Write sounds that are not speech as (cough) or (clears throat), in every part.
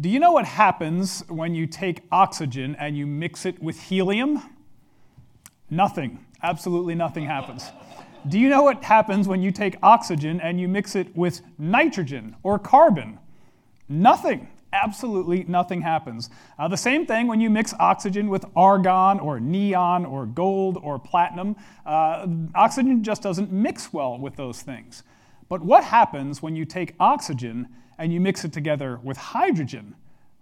Do you know what happens when you take oxygen and you mix it with helium? Nothing. Absolutely nothing happens. Do you know what happens when you take oxygen and you mix it with nitrogen or carbon? Nothing. Absolutely nothing happens. Uh, the same thing when you mix oxygen with argon or neon or gold or platinum. Uh, oxygen just doesn't mix well with those things. But what happens when you take oxygen and you mix it together with hydrogen,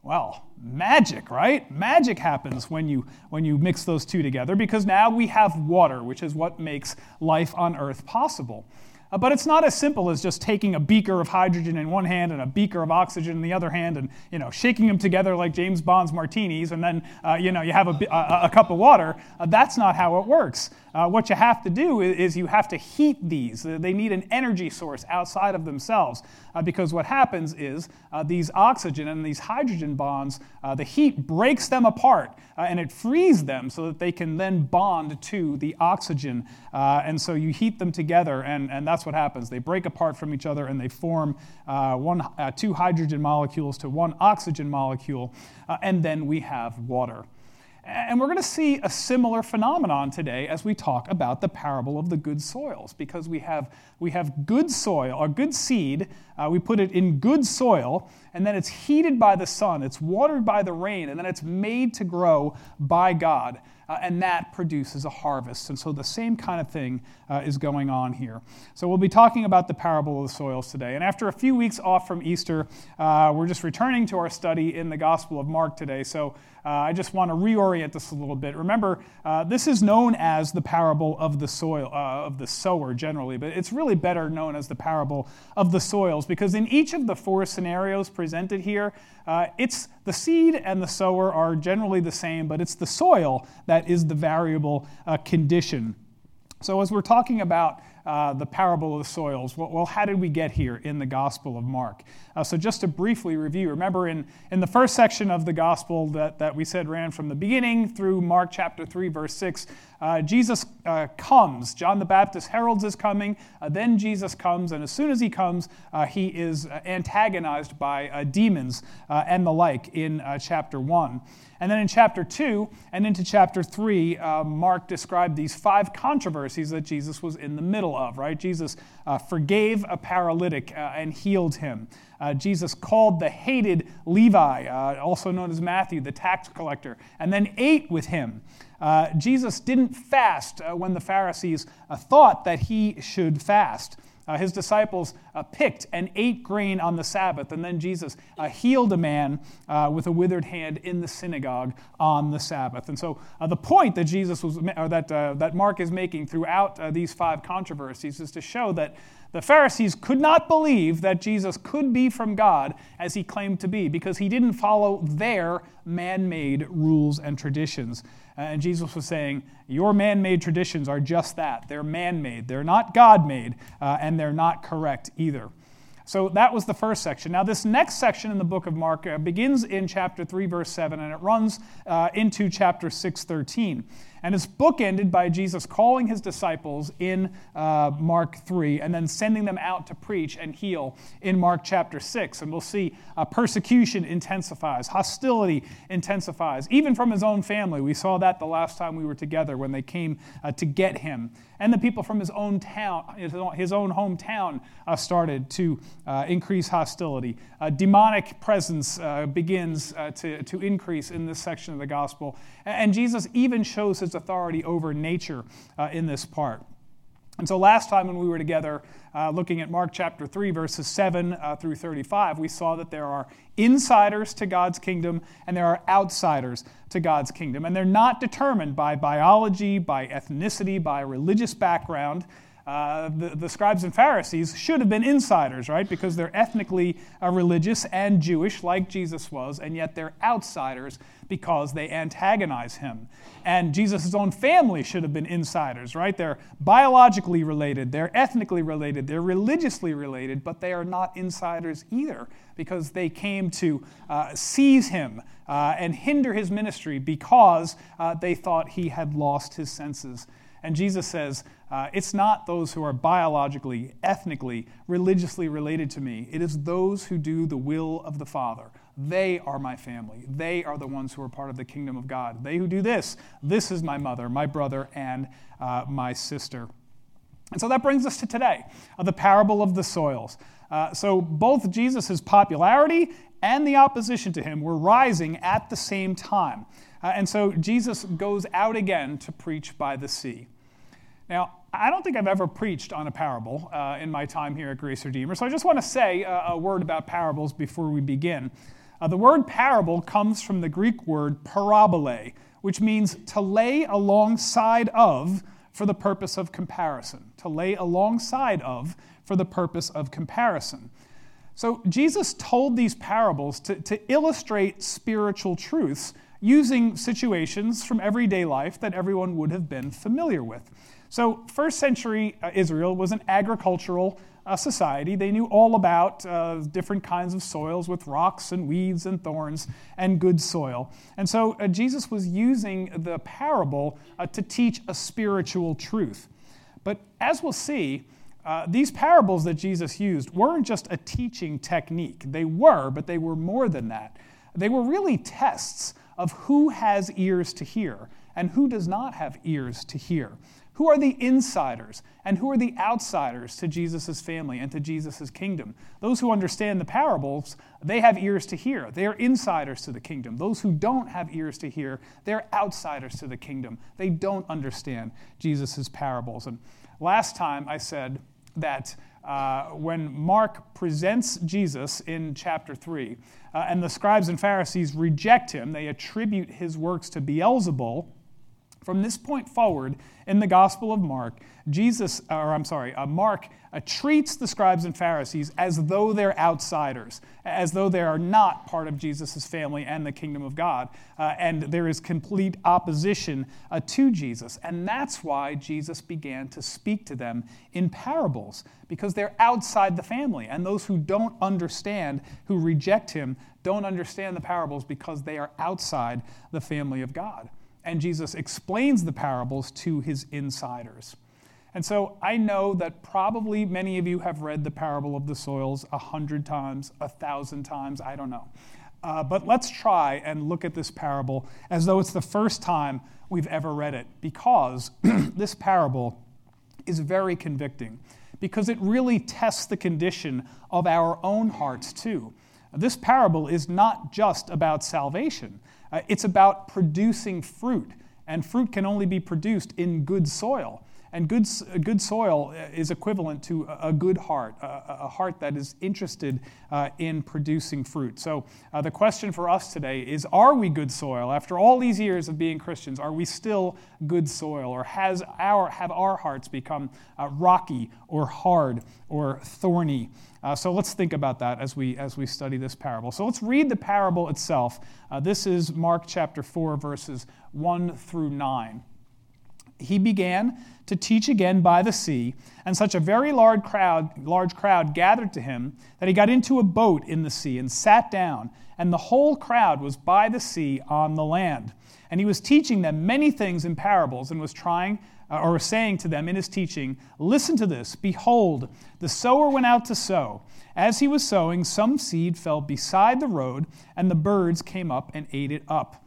well, magic, right? Magic happens when you, when you mix those two together because now we have water, which is what makes life on Earth possible. Uh, but it's not as simple as just taking a beaker of hydrogen in one hand and a beaker of oxygen in the other hand and you know, shaking them together like James Bond's martinis and then uh, you, know, you have a, a, a cup of water. Uh, that's not how it works. Uh, what you have to do is, you have to heat these. They need an energy source outside of themselves uh, because what happens is uh, these oxygen and these hydrogen bonds, the heat breaks them apart and it frees them so that they can then bond to the oxygen. and so you heat them together and, and that's what happens. They break apart from each other and they form uh, one, uh, two hydrogen molecules to one oxygen molecule, uh, and then we have water. And we're going to see a similar phenomenon today as we talk about the parable of the good soils, because we have, we have good soil, or good seed, uh, we put it in good soil, and then it's heated by the sun, it's watered by the rain, and then it's made to grow by God uh, and that produces a harvest. And so the same kind of thing uh, is going on here. So we'll be talking about the parable of the soils today. And after a few weeks off from Easter, uh, we're just returning to our study in the Gospel of Mark today. So uh, I just want to reorient this a little bit. Remember, uh, this is known as the parable of the soil, uh, of the sower generally, but it's really better known as the parable of the soils because in each of the four scenarios presented here, uh, it's the seed and the sower are generally the same, but it's the soil that is the variable uh, condition. So, as we're talking about uh, the parable of the soils. Well, well, how did we get here in the Gospel of Mark? Uh, so, just to briefly review, remember in, in the first section of the Gospel that, that we said ran from the beginning through Mark chapter 3, verse 6, uh, Jesus uh, comes. John the Baptist heralds his coming. Uh, then Jesus comes, and as soon as he comes, uh, he is antagonized by demons and the like in chapter 1. And then in chapter 2 and into chapter 3, uh, Mark described these five controversies that Jesus was in the middle of, right? Jesus uh, forgave a paralytic uh, and healed him. Uh, Jesus called the hated Levi, uh, also known as Matthew, the tax collector, and then ate with him. Uh, Jesus didn't fast when the Pharisees thought that he should fast. Uh, his disciples uh, picked and ate grain on the Sabbath, and then Jesus uh, healed a man uh, with a withered hand in the synagogue on the Sabbath. And so, uh, the point that Jesus was, or that uh, that Mark is making throughout these five controversies is to show that the Pharisees could not believe that Jesus could be from God as he claimed to be because he didn't follow their man made rules and traditions. And Jesus was saying, Your man made traditions are just that. They're man made, they're not God made, uh, and they're not correct either. So that was the first section. Now, this next section in the book of Mark uh, begins in chapter 3, verse 7, and it runs uh, into chapter 6, 13. And it's bookended by Jesus calling his disciples in uh, Mark 3 and then sending them out to preach and heal in Mark chapter 6. And we'll see uh, persecution intensifies, hostility intensifies, even from his own family. We saw that the last time we were together when they came uh, to get him. And the people from his own town, his own hometown, uh, started to uh, increase hostility. demonic presence uh, begins to, to increase in this section of the gospel. And Jesus even shows his authority over nature uh, in this part. And so last time when we were together uh, looking at Mark chapter 3, verses 7 uh, through 35, we saw that there are insiders to God's kingdom and there are outsiders to God's kingdom. And they're not determined by biology, by ethnicity, by religious background. Uh, the, the, scribes and Pharisees should have been insiders, right? Because they're ethnically uh, religious and Jewish, like Jesus was, and yet they're outsiders because they antagonize him. And Jesus' own family should have been insiders, right? They're biologically related, they're ethnically related, they're religiously related, but they are not insiders either because they came to uh, seize him uh, and hinder his ministry because uh, they thought he had lost his senses. And Jesus says, uh, It's not those who are biologically, ethnically, religiously related to me. It is those who do the will of the Father. they are my family. They are the ones who are part of the kingdom of God. They who do this, this is my mother, my brother, and uh, my sister. And so that brings us to today, uh, the parable of the soils. Uh, so both Jesus' popularity and the opposition to him were rising at the same time. Uh, and so Jesus goes out again to preach by the sea. Now, I don't think I've ever preached on a parable uh, in my time here at Grace Redeemer, so I just want to say a, a word about parables before we begin. Uh, the word parable comes from the Greek word parabole, which means to lay alongside of for the purpose of comparison. To lay alongside of for the purpose of comparison. So Jesus told these parables to, to illustrate spiritual truths using situations from everyday life that everyone would have been familiar with. So, first century uh, Israel was an agricultural uh, society. They knew all about uh, different kinds of soils with rocks and weeds and thorns and good soil. And so, uh, Jesus was using the parable uh, to teach a spiritual truth. But as we'll see, uh, these parables that Jesus used weren't just a teaching technique. They were, but they were more than that. They were really tests of who has ears to hear and who does not have ears to hear. Who are the insiders and who are the outsiders to Jesus' family and to Jesus' kingdom? Those who understand the parables, they have ears to hear. They are insiders to the kingdom. Those who don't have ears to hear, they're outsiders to the kingdom. They don't understand Jesus' parables. And last time I said that uh, when Mark presents Jesus in chapter 3, uh, and the scribes and Pharisees reject him, they attribute his works to Beelzebul from this point forward in the Gospel of Mark, Jesus, or I'm sorry, uh, Mark uh, treats the scribes and Pharisees as though they're outsiders, as though they are not part of Jesus' family and the kingdom of God. Uh, and there is complete opposition uh, to Jesus. And that's why Jesus began to speak to them in parables, because they're outside the family. And those who don't understand, who reject him, don't understand the parables because they are outside the family of God and Jesus explains the parables to his insiders. And so I know that probably many of you have read the parable of the soils a hundred times, a thousand times, I don't know. Uh, but let's try and look at this parable as though it's the first time we've ever read it, because (clears throat) this parable is very convicting, because it really tests the condition of our own hearts, too. This parable is not just about salvation. Uh, it's about producing fruit, and fruit can only be produced in good soil. And good, good soil uh, is equivalent to a good heart, a, a heart that is interested uh, in producing fruit. So, uh, the question for us today is Are we good soil? After all these years of being Christians, are we still good soil? Or has our, have our hearts become uh, rocky or hard or thorny? Uh, so let's think about that as we, as we study this parable. So let's read the parable itself. Uh, this is Mark chapter 4, verses 1 through 9. He began to teach again by the sea, and such a very large crowd, large crowd gathered to him that he got into a boat in the sea and sat down, and the whole crowd was by the sea on the land. And he was teaching them many things in parables and was trying uh, or saying to them in his teaching, Listen to this. Behold, the sower went out to sow. As he was sowing, some seed fell beside the road, and the birds came up and ate it up.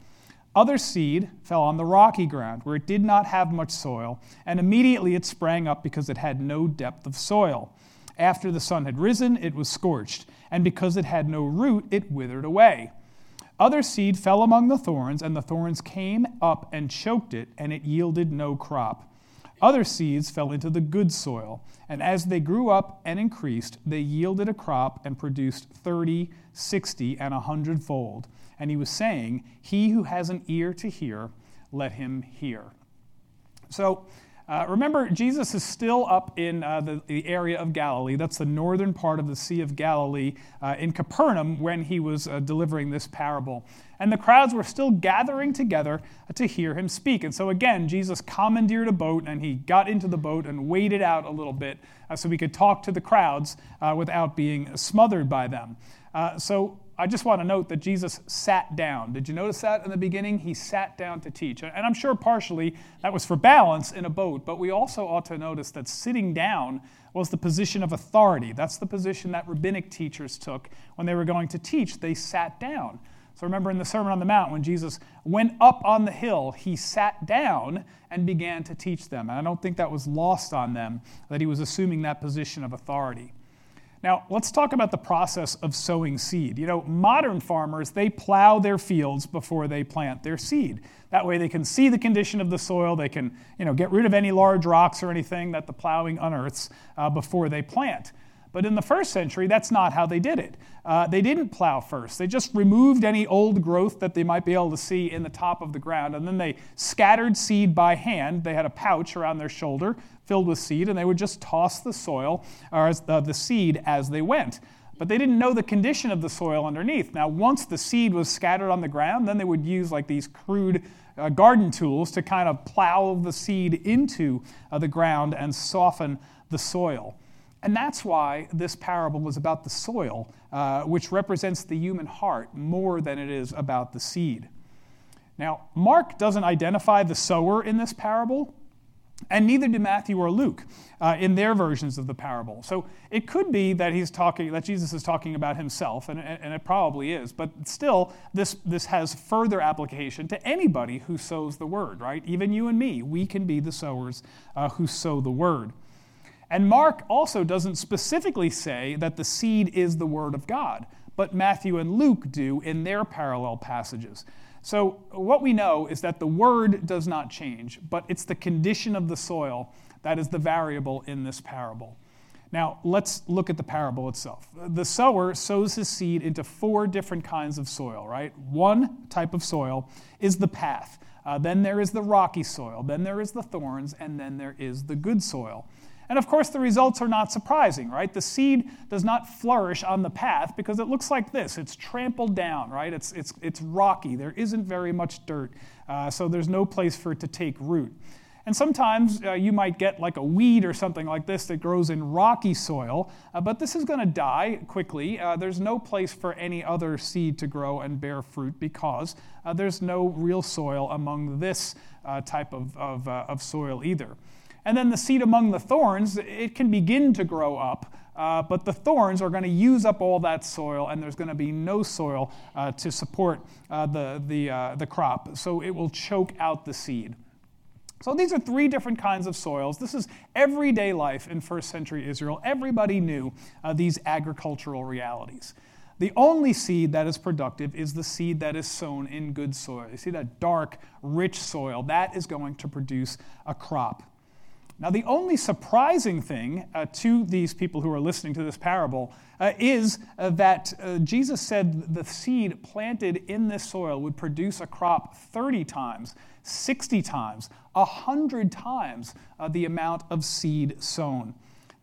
Other seed fell on the rocky ground, where it did not have much soil, and immediately it sprang up because it had no depth of soil. After the sun had risen, it was scorched, and because it had no root, it withered away. Other seed fell among the thorns, and the thorns came up and choked it, and it yielded no crop. Other seeds fell into the good soil, and as they grew up and increased, they yielded a crop and produced thirty, sixty, and a hundredfold. And he was saying, He who has an ear to hear, let him hear. So, uh, remember, Jesus is still up in uh, the, the, area of Galilee. That's the northern part of the Sea of Galilee uh, in Capernaum when he was uh, delivering this parable. And the crowds were still gathering together to hear him speak. And so, again, Jesus commandeered a boat and he got into the boat and waded out a little bit uh, so he could talk to the crowds uh, without being smothered by them. so, I just want to note that Jesus sat down. Did you notice that in the beginning? He sat down to teach. And I'm sure partially that was for balance in a boat, but we also ought to notice that sitting down was the position of authority. That's the position that rabbinic teachers took when they were going to teach. They sat down. So remember in the Sermon on the Mount, when Jesus went up on the hill, he sat down and began to teach them. And I don't think that was lost on them, that he was assuming that position of authority. Now, let's talk about the process of sowing seed. You know, modern farmers, they plow their fields before they plant their seed. That way they can see the condition of the soil, they can, you know, get rid of any large rocks or anything that the plowing unearths uh, before they plant. But in the first century, that's not how they did it. Uh, they didn't plow first. They just removed any old growth that they might be able to see in the top of the ground, and then they scattered seed by hand. They had a pouch around their shoulder filled with seed, and they would just toss the soil or the, the seed as they went. But they didn't know the condition of the soil underneath. Now, once the seed was scattered on the ground, then they would use like these crude uh, garden tools to kind of plow the seed into uh, the ground and soften the soil. And that's why this parable is about the soil, uh, which represents the human heart more than it is about the seed. Now, Mark doesn't identify the sower in this parable, and neither do Matthew or Luke uh, in their versions of the parable. So it could be that he's talking, that Jesus is talking about himself, and, and it probably is. But still, this, this has further application to anybody who sows the word, right? Even you and me, we can be the sowers uh, who sow the word. And Mark also doesn't specifically say that the seed is the Word of God, but Matthew and Luke do in their parallel passages. So, what we know is that the Word does not change, but it's the condition of the soil that is the variable in this parable. Now, let's look at the parable itself. The sower sows his seed into four different kinds of soil, right? One type of soil is the path. Uh, then there is the rocky soil. Then there is the thorns. And then there is the good soil. And of course, the results are not surprising, right? The seed does not flourish on the path because it looks like this. It's trampled down, right? It's, it's, it's rocky. There isn't very much dirt, uh, so there's no place for it to take root. And sometimes uh, you might get like a weed or something like this that grows in rocky soil, uh, but this is going to die quickly. Uh, there's no place for any other seed to grow and bear fruit because uh, there's no real soil among this uh, type of, of, uh, of soil either. And then the seed among the thorns, it can begin to grow up, uh, but the thorns are going to use up all that soil, and there's going to be no soil uh, to support uh, the, the, uh, the crop. So it will choke out the seed. So these are three different kinds of soils. This is everyday life in first century Israel. Everybody knew uh, these agricultural realities. The only seed that is productive is the seed that is sown in good soil. You see that dark, rich soil, that is going to produce a crop. Now, the only surprising thing uh, to these people who are listening to this parable uh, is uh, that uh, Jesus said the seed planted in this soil would produce a crop 30 times, 60 times, 100 times uh, the amount of seed sown.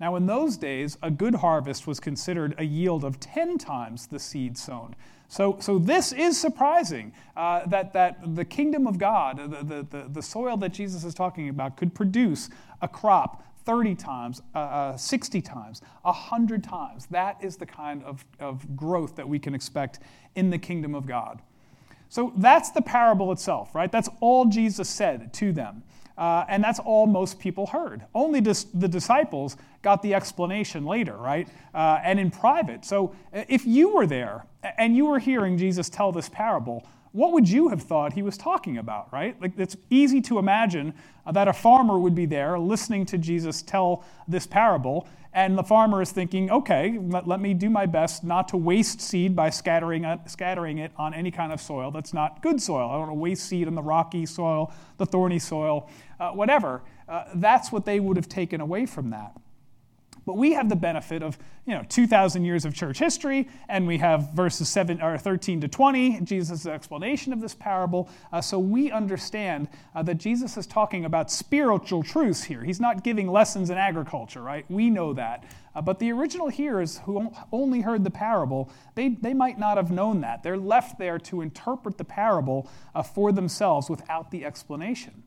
Now, in those days, a good harvest was considered a yield of 10 times the seed sown. So, so this is surprising uh, that, that the kingdom of God, the, the, the soil that Jesus is talking about, could produce a crop 30 times, uh, uh, 60 times, 100 times. That is the kind of, of growth that we can expect in the kingdom of God. So that's the parable itself, right? That's all Jesus said to them. Uh, and that's all most people heard. Only dis- the disciples got the explanation later, right? Uh, and in private. So uh, if you were there and you were hearing Jesus tell this parable, what would you have thought he was talking about, right? Like it's easy to imagine that a farmer would be there listening to Jesus tell this parable, and the farmer is thinking, okay, let, let me do my best not to waste seed by scattering it, scattering it on any kind of soil that's not good soil. I don't want to waste seed on the rocky soil, the thorny soil, uh, whatever. Uh, that's what they would have taken away from that. But we have the benefit of you know 2,000 years of church history, and we have verses 7 or 13 to 20, Jesus' explanation of this parable. Uh, so we understand uh, that Jesus is talking about spiritual truths here. He's not giving lessons in agriculture, right? We know that. Uh, but the original hearers who only heard the parable, they, they might not have known that. They're left there to interpret the parable uh, for themselves without the explanation.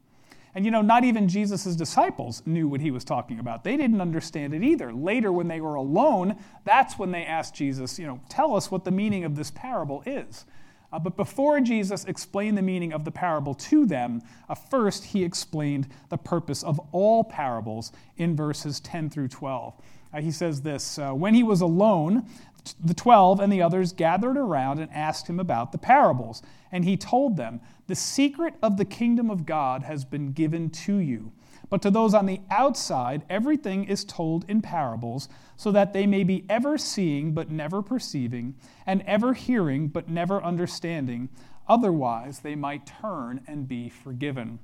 And you know, not even Jesus' disciples knew what he was talking about. They didn't understand it either. Later, when they were alone, that's when they asked Jesus, you know, tell us what the meaning of this parable is. Uh, but before Jesus explained the meaning of the parable to them, uh, first he explained the purpose of all parables in verses 10 through 12. Uh, he says this uh, When he was alone, the twelve and the others gathered around and asked him about the parables. And he told them, The secret of the kingdom of God has been given to you. But to those on the outside, everything is told in parables, so that they may be ever seeing but never perceiving, and ever hearing but never understanding. Otherwise, they might turn and be forgiven.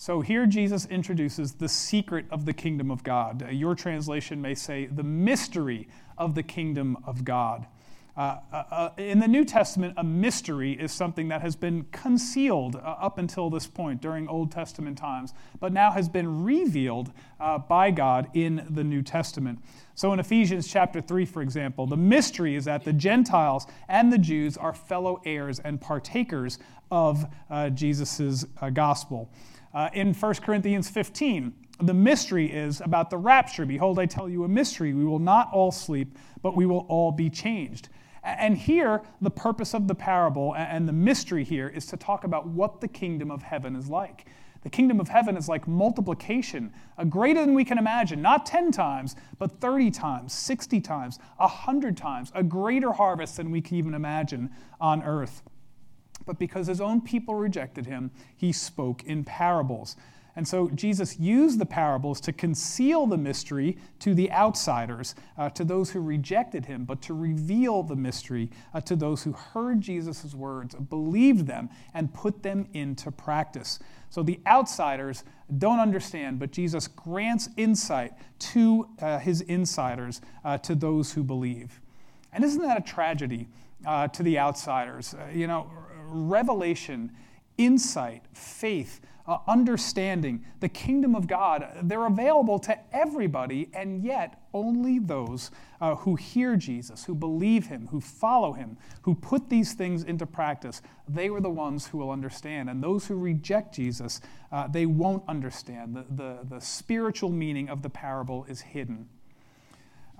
So here Jesus introduces the secret of the kingdom of God. Uh, your translation may say the mystery of the kingdom of God. Uh, uh, uh, in the New Testament, a mystery is something that has been concealed uh, up until this point during Old Testament times, but now has been revealed uh, by God in the New Testament. So in Ephesians chapter 3, for example, the mystery is that the Gentiles and the Jews are fellow heirs and partakers of Jesus' gospel. Uh, in 1 Corinthians 15, the mystery is about the rapture. Behold, I tell you a mystery. We will not all sleep, but we will all be changed. And here, the purpose of the parable and the mystery here is to talk about what the kingdom of heaven is like. The kingdom of heaven is like multiplication, a greater than we can imagine, not 10 times, but 30 times, 60 times, 100 times, a greater harvest than we can even imagine on earth but because his own people rejected him, he spoke in parables. And so Jesus used the parables to conceal the mystery to the outsiders, uh, to those who rejected him, but to reveal the mystery uh, to those who heard Jesus' words, believed them, and put them into practice. So the outsiders don't understand, but Jesus grants insight to uh, his insiders, uh, to those who believe. And isn't that a tragedy uh, to the outsiders? Uh, you know, revelation, insight, faith, uh, understanding, the kingdom of God, they're available to everybody, and yet only those uh, who hear Jesus, who believe him, who follow him, who put these things into practice, they were the ones who will understand. And those who reject Jesus, uh, they won't understand. The, the, the spiritual meaning of the parable is hidden.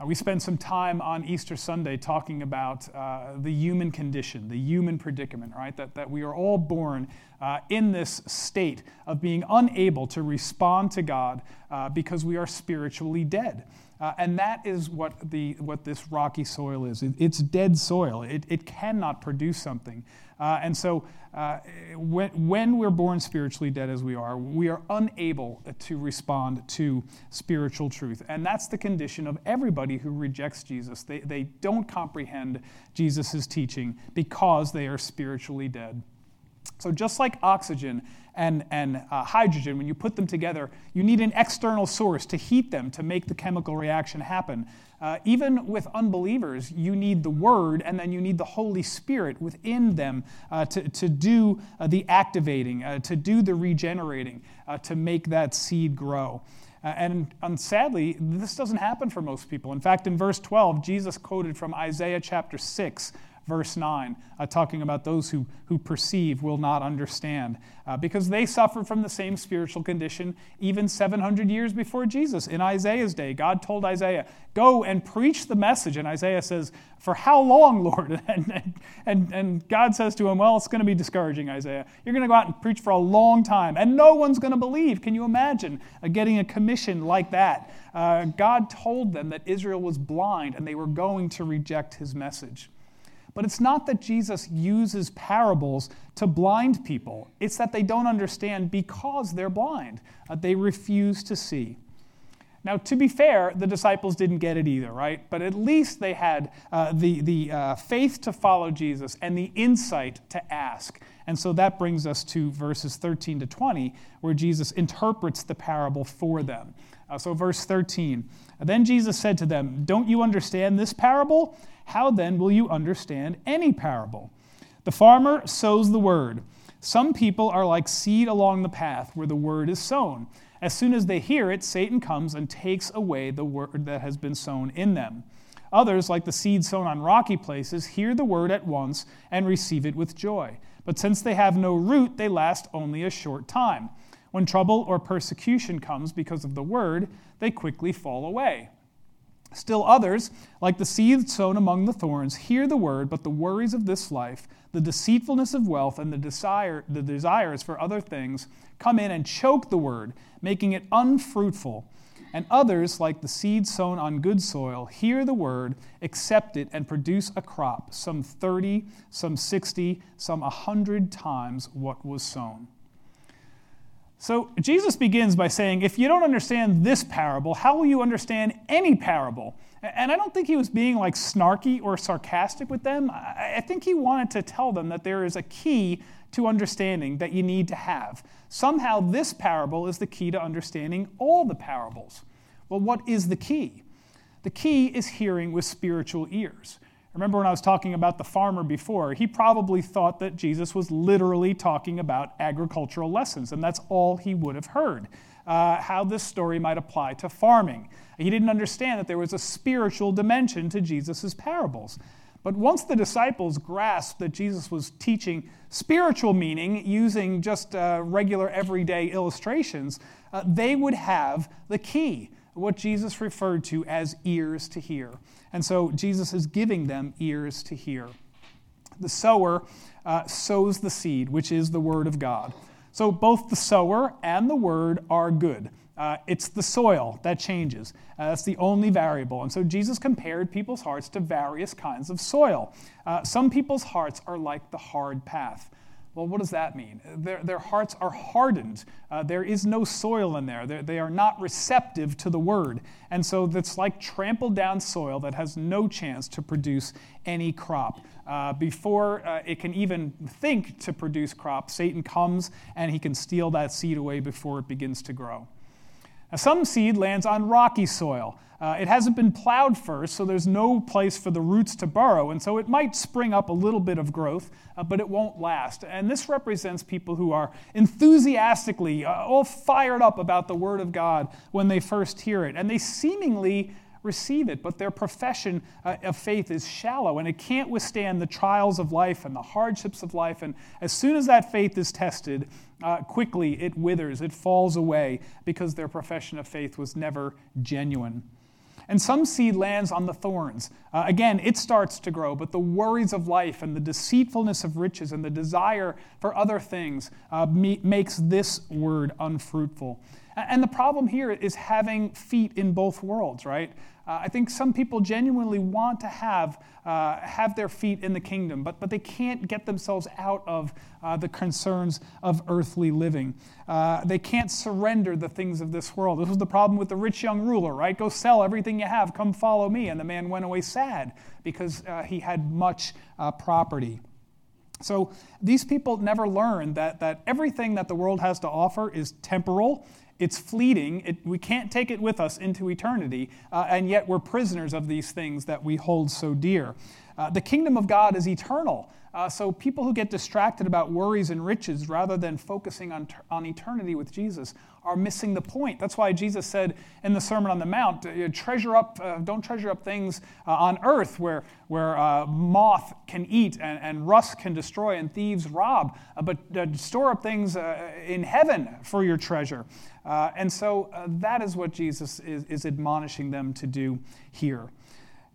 Uh, we spent some time on Easter Sunday talking about uh, the human condition, the human predicament, right? That, that we are all born uh, in this state of being unable to respond to God uh, because we are spiritually dead. Uh, and that is what, the, what this rocky soil is. It, it's dead soil, it, it cannot produce something. Uh, and so, uh, when, when we're born spiritually dead as we are, we are unable to respond to spiritual truth. And that's the condition of everybody who rejects Jesus. They, they don't comprehend Jesus' teaching because they are spiritually dead. So, just like oxygen and, and uh, hydrogen, when you put them together, you need an external source to heat them to make the chemical reaction happen. Uh, even with unbelievers, you need the Word and then you need the Holy Spirit within them uh, to, to do uh, the activating, uh, to do the regenerating, uh, to make that seed grow. And, and, sadly, this doesn't happen for most people. In fact, in verse 12, Jesus quoted from Isaiah chapter 6, verse 9, uh, talking about those who, who perceive will not understand, uh, because they suffer from the same spiritual condition even 700 years before Jesus. In Isaiah's day, God told Isaiah, Go and preach the message. And Isaiah says, For how long, (laughs) Lord? (laughs) And, and, and God says to him, Well, it's going to be discouraging, Isaiah. You're going to go out and preach for a long time, and no one's going to believe. Can you imagine uh, getting a commission like that? Uh, God told them that Israel was blind and they were going to reject his message. But it's not that Jesus uses parables to blind people, it's that they don't understand because they're blind. Uh, they refuse to see. Now, to be fair, the disciples didn't get it either, right? But at least they had uh, the, the uh, faith to follow Jesus and the insight to ask. And so that brings us to verses 13 to 20, where Jesus interprets the parable for them. Uh, so, verse 13 Then Jesus said to them, Don't you understand this parable? How then will you understand any parable? The farmer sows the word. Some people are like seed along the path where the word is sown. As soon as they hear it, Satan comes and takes away the word that has been sown in them. Others, like the seed sown on rocky places, hear the word at once and receive it with joy. But since they have no root, they last only a short time. When trouble or persecution comes because of the word, they quickly fall away. Still others, like the seed sown among the thorns, hear the word, but the worries of this life, the deceitfulness of wealth, and the, desire, the desires for other things come in and choke the word, making it unfruitful. And others, like the seed sown on good soil, hear the word, accept it, and produce a crop, some 30, some 60, some a 100 times what was sown. So Jesus begins by saying, if you don't understand this parable, how will you understand any parable? And I don't think he was being like snarky or sarcastic with them. I think he wanted to tell them that there is a key to understanding that you need to have. Somehow, this parable is the key to understanding all the parables. Well, what is the key? The key is hearing with spiritual ears. Remember when I was talking about the farmer before? He probably thought that Jesus was literally talking about agricultural lessons, and that's all he would have heard. Uh, how this story might apply to farming. He didn't understand that there was a spiritual dimension to Jesus' parables. But once the disciples grasped that Jesus was teaching spiritual meaning using just uh, regular everyday illustrations, uh, they would have the key what Jesus referred to as ears to hear. And so Jesus is giving them ears to hear. The sower uh, sows the seed, which is the word of God. So both the sower and the word are good. Uh, it's the soil that changes. Uh, that's the only variable. And so Jesus compared people's hearts to various kinds of soil. Uh, some people's hearts are like the hard path. Well, what does that mean? Their, their hearts are hardened. Uh, there is no soil in there. They're, they are not receptive to the word. And so it's like trampled down soil that has no chance to produce any crop. Uh, before uh, it can even think to produce crop, Satan comes and he can steal that seed away before it begins to grow. Now, some seed lands on rocky soil. Uh, it hasn't been plowed first, so there's no place for the roots to burrow, and so it might spring up a little bit of growth, uh, but it won't last. And this represents people who are enthusiastically, uh, all fired up about the Word of God when they first hear it, and they seemingly receive it, but their profession uh, of faith is shallow and it can't withstand the trials of life and the hardships of life. And as soon as that faith is tested, uh, quickly it withers, it falls away because their profession of faith was never genuine. And some seed lands on the thorns. Uh, again, it starts to grow, but the worries of life and the deceitfulness of riches and the desire for other things uh, me- makes this word unfruitful. And the problem here is having feet in both worlds, right? Uh, I think some people genuinely want to have, uh, have their feet in the kingdom, but, but they can't get themselves out of uh, the concerns of earthly living. Uh, they can't surrender the things of this world. This was the problem with the rich young ruler, right? Go sell everything you have, come follow me. And the man went away sad because uh, he had much uh, property. So these people never learn that, that everything that the world has to offer is temporal it's fleeting. It, we can't take it with us into eternity, uh, and yet we're prisoners of these things that we hold so dear. Uh, the kingdom of God is eternal. Uh, so people who get distracted about worries and riches rather than focusing on, on eternity with Jesus are missing the point. That's why Jesus said in the Sermon on the Mount, uh, treasure up, uh, don't treasure up things uh, on earth where, where uh, moth can eat and, and rust can destroy and thieves rob, uh, but store up things in heaven for your treasure. and so that is what Jesus is, is admonishing them to do here.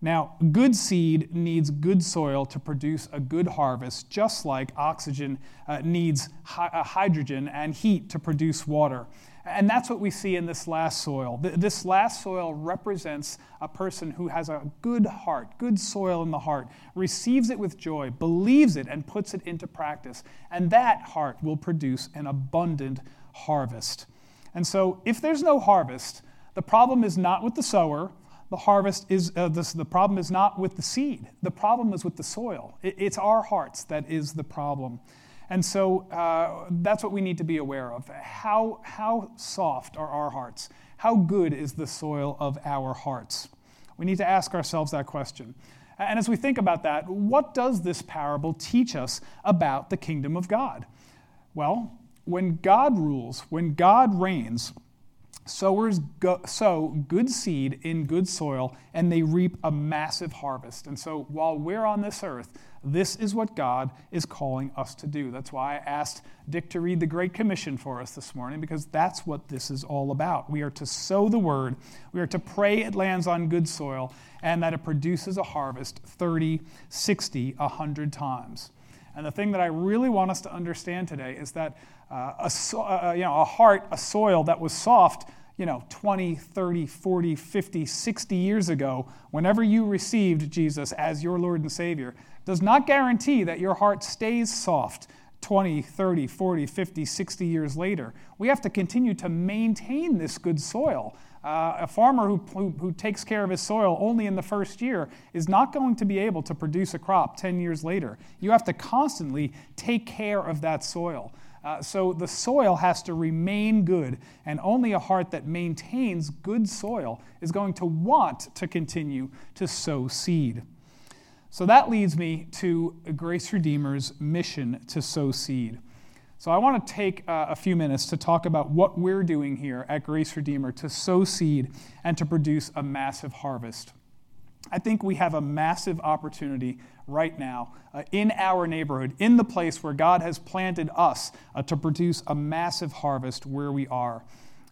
Now, good seed needs good soil to produce a good harvest, just like oxygen uh, needs hi- uh, hydrogen and heat to produce water. And that's what we see in this last soil. This last soil represents a person who has a good heart, good soil in the heart, receives it with joy, believes it, and puts it into practice. And that heart will produce an abundant harvest. And so, if there's no harvest, the problem is not with the sower the harvest is uh, the problem is not with the seed the problem is with the soil it, it's our hearts that is the problem and so uh, that's what we need to be aware of. How, how soft are our hearts? How good is the soil of our hearts? We need to ask ourselves that question. And as we think about that what does this parable teach us about the kingdom of god? Well when god rules when god reigns Sowers go, sow good seed in good soil, and they reap a massive harvest. And so while we're on this earth, this is what God is calling us to do. That's why I asked Dick to read the Great Commission for us this morning, because that's what this is all about. We are to sow the word, we are to pray it lands on good soil, and that it produces a harvest 30, 60, 100 times. And the thing that I really want us to understand today is that uh, a, so, uh, uh, you know, a heart, a soil that was soft, you know, 20, 30, 40, 50, 60 years ago, whenever you received Jesus as your Lord and Savior, does not guarantee that your heart stays soft 20, 30, 40, 50, 60 years later. We have to continue to maintain this good soil. Uh, a farmer who, who, who, takes care of his soil only in the first year is not going to be able to produce a crop 10 years later. You have to constantly take care of that soil. Uh, so the soil has to remain good, and only a heart that maintains good soil is going to want to continue to sow seed. So that leads me to Grace Redeemer's mission to sow seed. So I want to take uh, a few minutes to talk about what we're doing here at Grace Redeemer to sow seed and to produce a massive harvest. I think we have a massive opportunity right now uh, in our neighborhood, in the place where God has planted us uh, to produce a massive harvest where we are.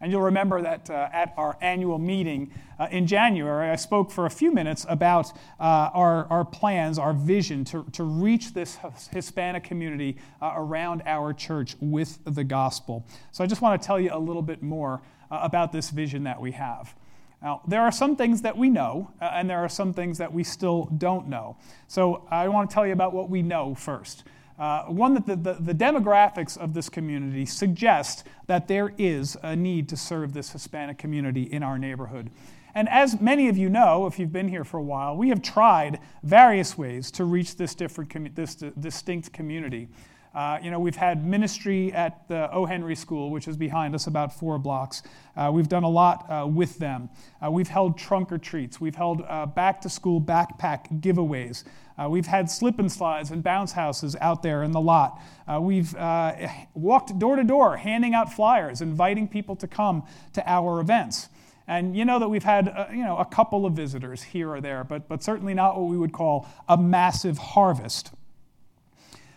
And you'll remember that uh, at our annual meeting uh, in January, I spoke for a few minutes about uh, our, our plans, our vision to, to reach this Hispanic community uh, around our church with the gospel. So I just want to tell you a little bit more about this vision that we have. Now, there are some things that we know, uh, and there are some things that we still don't know. So, I want to tell you about what we know first. Uh, one that the, the, the, demographics of this community suggest that there is a need to serve this Hispanic community in our neighborhood. And as many of you know, if you've been here for a while, we have tried various ways to reach this, different, this distinct community. Uh, you know, we've had ministry at the O. Henry School, which is behind us about four blocks. Uh, we've done a lot uh, with them. Uh, we've held trunk or treats. We've held uh, back to school backpack giveaways. Uh, we've had slip and slides and bounce houses out there in the lot. Uh, we've uh, walked door to door, handing out flyers, inviting people to come to our events. And you know that we've had uh, you know, a couple of visitors here or there, but, but certainly not what we would call a massive harvest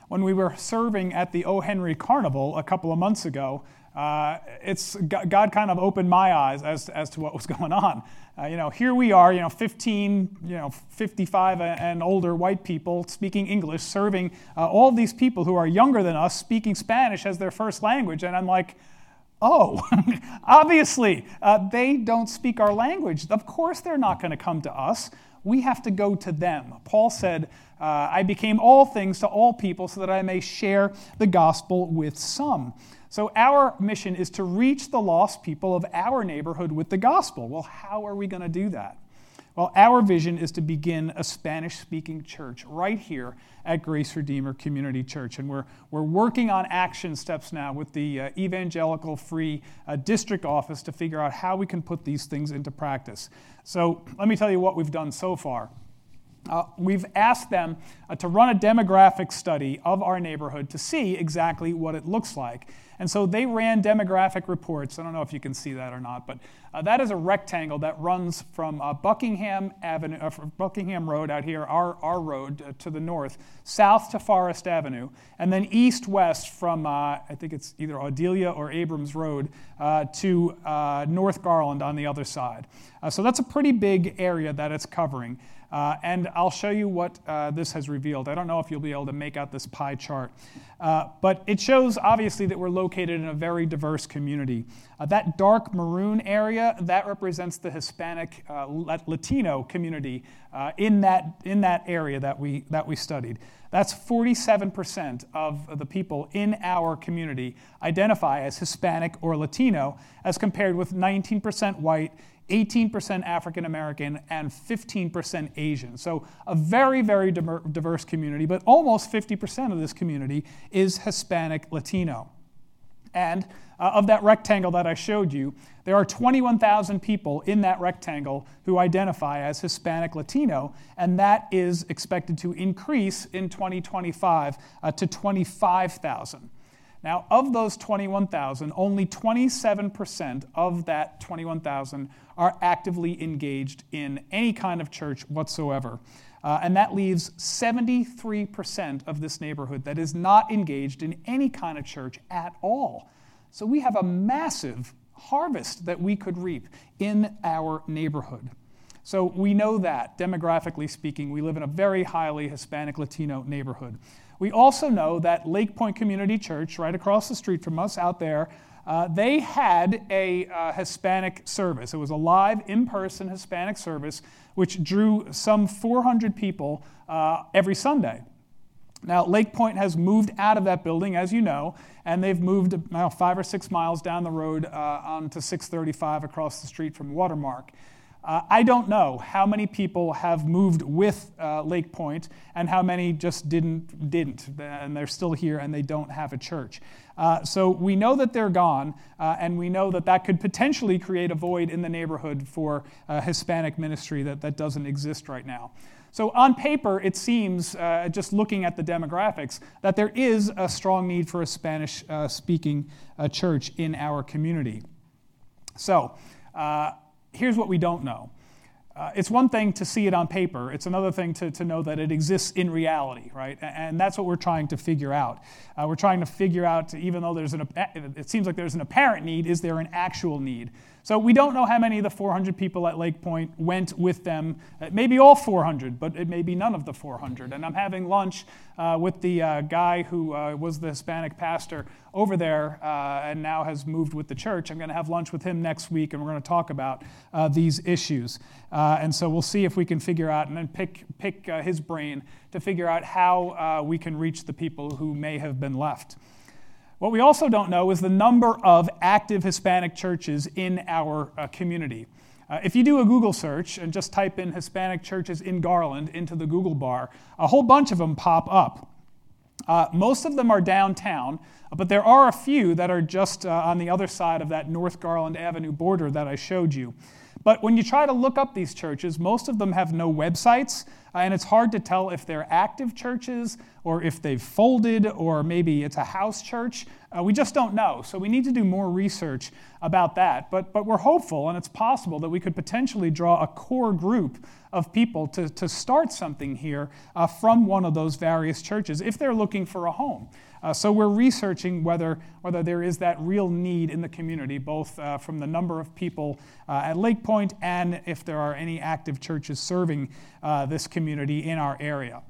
when we were serving at the O. Henry Carnival a couple of months ago, uh, it's God kind of opened my eyes as, as to what was (laughs) going on. Uh, you know, here we are, you know, 15, you know, 55 and older white people speaking English, serving uh, all these people who are younger than us speaking Spanish as their first language, and I'm like, oh, (laughs) obviously uh, they don't speak our language. Of course, they're not going to come to us we have to go to them. Paul said, uh, I became all things to all people so that I may share the gospel with some. So, our mission is to reach the lost people of our neighborhood with the gospel. Well, how are we going to do that? Well, our vision is to begin a Spanish speaking church right here at Grace Redeemer Community Church. And we're, we're working on action steps now with the uh, Evangelical Free uh, District Office to figure out how we can put these things into practice. So let me tell you what we've done so far. Uh, we've asked them uh, to run a demographic study of our neighborhood to see exactly what it looks like. And so they ran demographic reports. I don't know if you can see that or not, but uh, that is a rectangle that runs from uh, Buckingham Avenue, uh, Buckingham Road out here, our, our road uh, to the north, south to Forest Avenue, and then east west from I think it's either Audelia or Abrams Road to North Garland on the other side. so that's a pretty big area that it's covering. Uh, and I'll show you what uh, this has revealed. I don't know if you'll be able to make out this pie chart, uh, but it shows obviously that we're located in a very diverse community. Uh, that dark maroon area, that represents the Hispanic uh, Latino community uh, in, that, in that area that we, that we studied. That's 47% of the people in our community identify as Hispanic or Latino, as compared with 19% white 18% African American, and 15% Asian. So, a very, very diverse community, but almost 50% of this community is Hispanic Latino. And uh, of that rectangle that I showed you, there are 21,000 people in that rectangle who identify as Hispanic Latino, and that is expected to increase in 2025 uh, to 25,000. Now, of those 21,000, only 27% of that 21,000 are actively engaged in any kind of church whatsoever. Uh, and that leaves 73% of this neighborhood that is not engaged in any kind of church at all. So we have a massive harvest that we could reap in our neighborhood. So we know that, demographically speaking, we live in a very highly Hispanic Latino neighborhood. We also know that Lake Point Community Church, right across the street from us out there, uh, they had a uh, Hispanic service. It was a live, in person Hispanic service, which drew some 400 people uh, every Sunday. Now, Lake Point has moved out of that building, as you know, and they've moved now five or six miles down the road uh, onto 635 across the street from Watermark. Uh, I don't know how many people have moved with uh, Lake Point and how many just didn't, didn't, and they're still here and they don't have a church. Uh, so we know that they're gone, uh, and we know that that could potentially create a void in the neighborhood for Hispanic ministry that, that doesn't exist right now. So, on paper, it seems, uh, just looking at the demographics, that there is a strong need for a Spanish uh, speaking uh, church in our community. So, here's what we don't know. Uh, it's one thing to see it on paper, it's another thing to, to know that it exists in reality, right? And that's what we're trying to figure out. Uh, we're trying to figure out, even though there's an, it seems like there's an apparent need, is there an actual need? So we don't know how many of the 400 people at Lake Point went with them. It may be all 400, but it may be none of the 400. And I'm having lunch uh, with the uh, guy who uh, was the Hispanic pastor over there uh, and now has moved with the church. I'm going to have lunch with him next week, and we're going to talk about uh, these issues. Uh, and so we'll see if we can figure out and then pick, pick his brain to figure out how we can reach the people who may have been left. What we also don't know is the number of active Hispanic churches in our community. Uh, if you do a Google search and just type in Hispanic churches in Garland into the Google bar, a whole bunch of them pop up. Uh, most of them are downtown, but there are a few that are just uh, on the other side of that North Garland Avenue border that I showed you. But when you try to look up these churches, most of them have no websites, and it's hard to tell if they're active churches or if they've folded or maybe it's a house church. Uh, we just don't know. So we need to do more research about that. But, but we're hopeful, and it's possible that we could potentially draw a core group of people to, to start something here uh, from one of those various churches if they're looking for a home. Uh, so we're researching whether, whether there is that real need in the community, both uh, from the number of people uh, at Lake Point and if there are any active churches serving uh, this community in our area.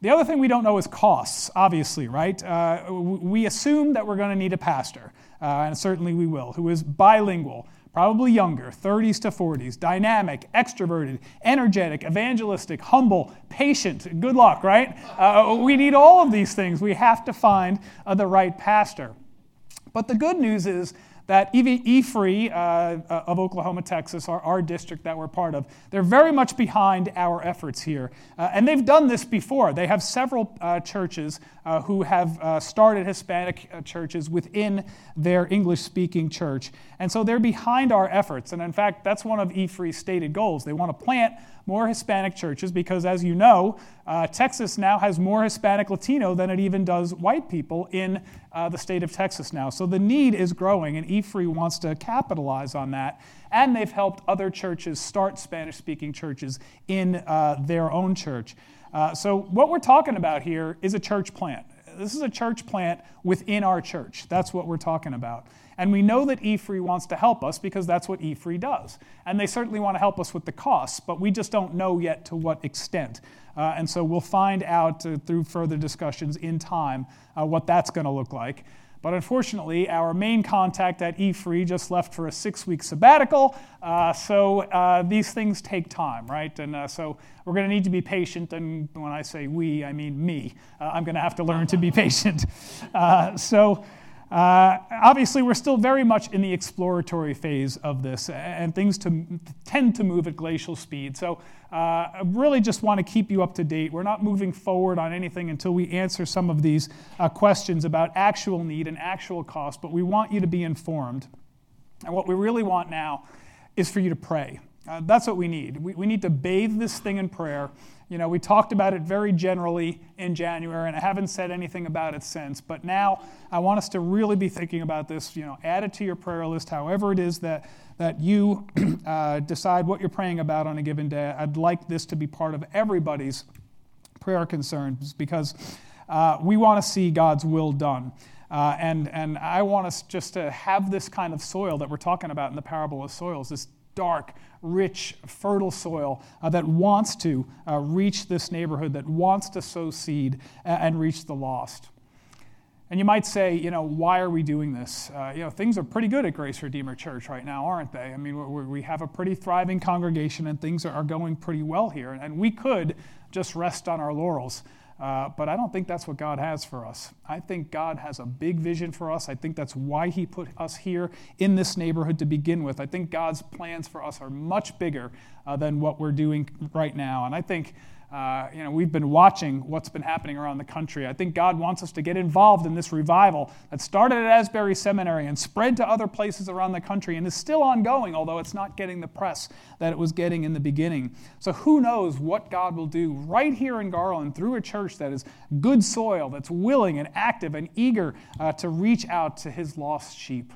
The other thing we don't know is costs, obviously, right? Uh, we assume that we're going to need a pastor, uh, and certainly we will, who is bilingual, probably younger, 30s to 40s, dynamic, extroverted, energetic, evangelistic, humble, patient. Good luck, right? Uh, we need all of these things. We have to find uh, the right pastor. But the good news is that E-Free uh, uh, of Oklahoma, Texas, our, our district that we're part of, they're very much behind our efforts here. Uh, and they've done this before. They have several uh, churches uh, who have uh, started Hispanic churches within their English speaking church. And so they're behind our efforts. And in fact, that's one of E-Free's stated goals. They want to plant more Hispanic churches because, as you know, uh, Texas now has more Hispanic Latino than it even does white people in uh, the state of Texas now. So the need is growing, and E-Free wants to capitalize on that. And they've helped other churches start Spanish speaking churches in uh, their own church. Uh, so, what we're talking about here is a church plant. This is a church plant within our church. That's what we're talking about. And we know that E-Free wants to help us because that's what E-Free does. And they certainly want to help us with the costs, but we just don't know yet to what extent. Uh, and so we'll find out uh, through further discussions in time uh, what that's going to look like. But unfortunately, our main contact at E-Free just left for a six-week sabbatical, uh, so uh, these things take time, right? And uh, so we're going to need to be patient. And when I say we, I mean me. Uh, I'm going to have to learn to be (laughs) patient. Uh, so uh, obviously, we're still very much in the exploratory phase of this, and things to, tend to move at glacial speed. So, uh, I really just want to keep you up to date. We're not moving forward on anything until we answer some of these uh, questions about actual need and actual cost, but we want you to be informed. And what we really want now is for you to pray. Uh, that's what we need. We, we need to bathe this thing in prayer. You know, we talked about it very generally in January, and I haven't said anything about it since. But now I want us to really be thinking about this. You know, add it to your prayer list, however it is that, that you (clears throat) uh, decide what you're praying about on a given day. I'd like this to be part of everybody's prayer concerns because uh, we want to see God's will done. Uh, and, and I want us just to have this kind of soil that we're talking about in the parable of soils, this dark, rich, fertile soil uh, that wants to uh, reach this neighborhood, that wants to sow seed and, and, reach the lost. And you might say, you know, why are we doing this? Uh, you know, things are pretty good at Grace Redeemer Church right now, aren't they? I mean, we have a pretty thriving congregation and things are going pretty well here. And we could just rest on our laurels. Uh, but I don't think that's what God has for us. I think God has a big vision for us. I think that's why He put us here in this neighborhood to begin with. I think God's plans for us are much bigger uh, than what we're doing right now. And I think uh, you know, we've been watching what's been happening around the country. I think God wants us to get involved in this revival that started at Asbury Seminary and spread to other places around the country and is still ongoing, although it's not getting the press that it was getting in the beginning. So who knows what God will do right here in Garland through a church that is good soil, that's willing and active and eager uh, to reach out to his lost sheep.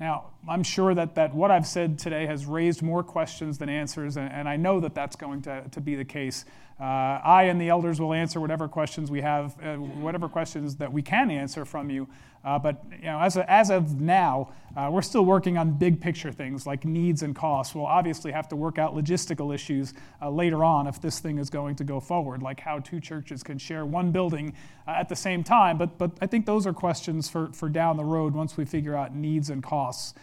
Now, I'm sure that, that what I've said today has raised more questions than answers, and, and I know that that's going to, to be the case. Uh, I and the elders will answer whatever questions we have, uh, whatever questions that we can answer from you. Uh, but you know, as, a, as of now, uh, we're still working on big picture things like needs and costs. We'll obviously have to work out logistical issues uh, later on if this thing is going to go forward, like how two churches can share one building uh, at the same time. But, but I think those are questions for, for down the road once we figure out needs and costs.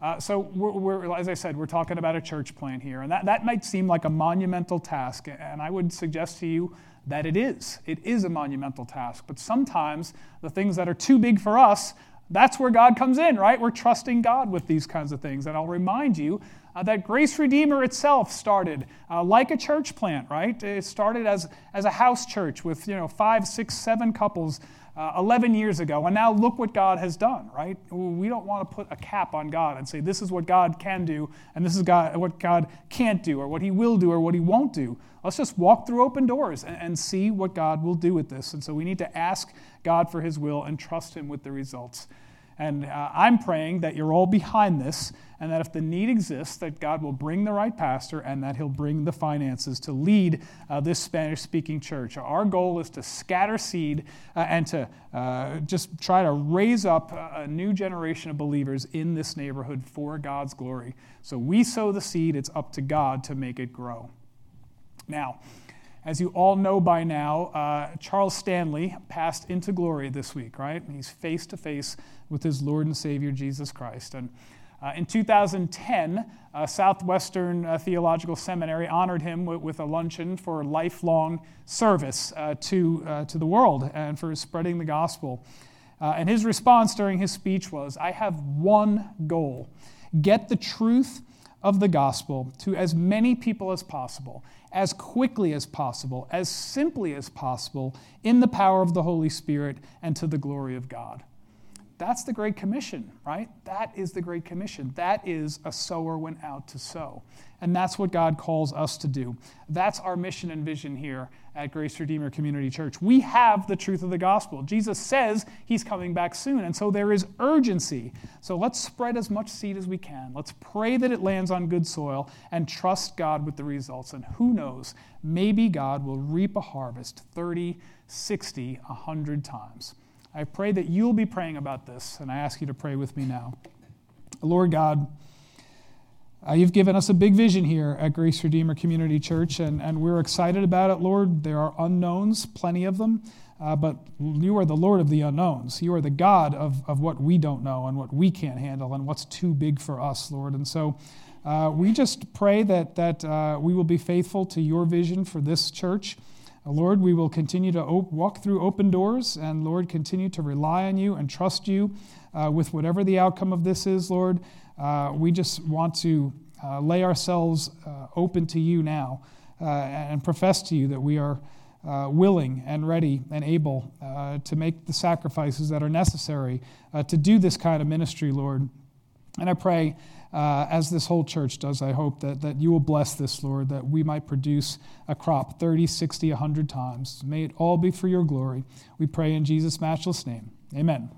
Uh, so, we're, we're, as I said, we're talking about a church plan here, and that, that might seem like a monumental task, and I would suggest to you that it is. It is a monumental task, but sometimes the things that are too big for us, that's where God comes in, right? We're trusting God with these kinds of things. And I'll remind you uh, that Grace Redeemer itself started uh, like a church plant, right? It started as, as a house church with, you know, five, six, seven couples uh, 11 years ago. And now look what God has done, right? We don't want to put a cap on God and say this is what God can do and this is God, what God can't do or what he will do or what he won't do. Let's just walk through open doors and, and see what God will do with this. And so we need to ask God for his will and trust him with the results. And uh, I'm praying that you're all behind this and that if the need exists, that God will bring the right pastor and that he'll bring the finances to lead uh, this Spanish speaking church. Our goal is to scatter seed uh, and to uh, just try to raise up a new generation of believers in this neighborhood for God's glory. So we sow the seed, it's up to God to make it grow. Now, as you all know by now, uh, Charles Stanley passed into glory this week, right? He's face to face with his Lord and Savior Jesus Christ. And uh, in 2010, uh, Southwestern Theological Seminary honored him with, with, a luncheon for lifelong service uh, to, uh, to the world and for spreading the gospel. Uh, and his response during his speech was I have one goal get the truth of the gospel to as many people as possible as quickly as possible, as simply as possible, in the power of the Holy Spirit and to the glory of God. That's the Great Commission, right? That is the Great Commission. That is a sower went out to sow. And that's what God calls us to do. That's our mission and vision here at Grace Redeemer Community Church. We have the truth of the gospel. Jesus says he's coming back soon, and so there is urgency. So let's spread as much seed as we can. Let's pray that it lands on good soil and trust God with the results. And who knows, maybe God will reap a harvest 30, 60, 100 times. I pray that you'll be praying about this, and I ask you to pray with me now. Lord God, uh, you've given us a big vision here at Grace Redeemer Community Church, and, and we're excited about it, Lord. There are unknowns, plenty of them, uh, but you are the Lord of the unknowns. You are the God of, of what we don't know and what we can't handle and what's too big for us, Lord. And so uh, we just pray that, that uh, we will be faithful to your vision for this church. Uh, Lord, we will continue to op- walk through open doors, and Lord, continue to rely on you and trust you uh, with whatever the outcome of this is, Lord. Uh, we just want to uh, lay ourselves uh, open to you now uh, and profess to you that we are willing and ready and able to make the sacrifices that are necessary to do this kind of ministry, Lord. And I pray, uh, as this whole church does, I hope that, that you will bless this, Lord, that we might produce a crop 30, 60, 100 times. May it all be for your glory. We pray in Jesus' matchless name. Amen.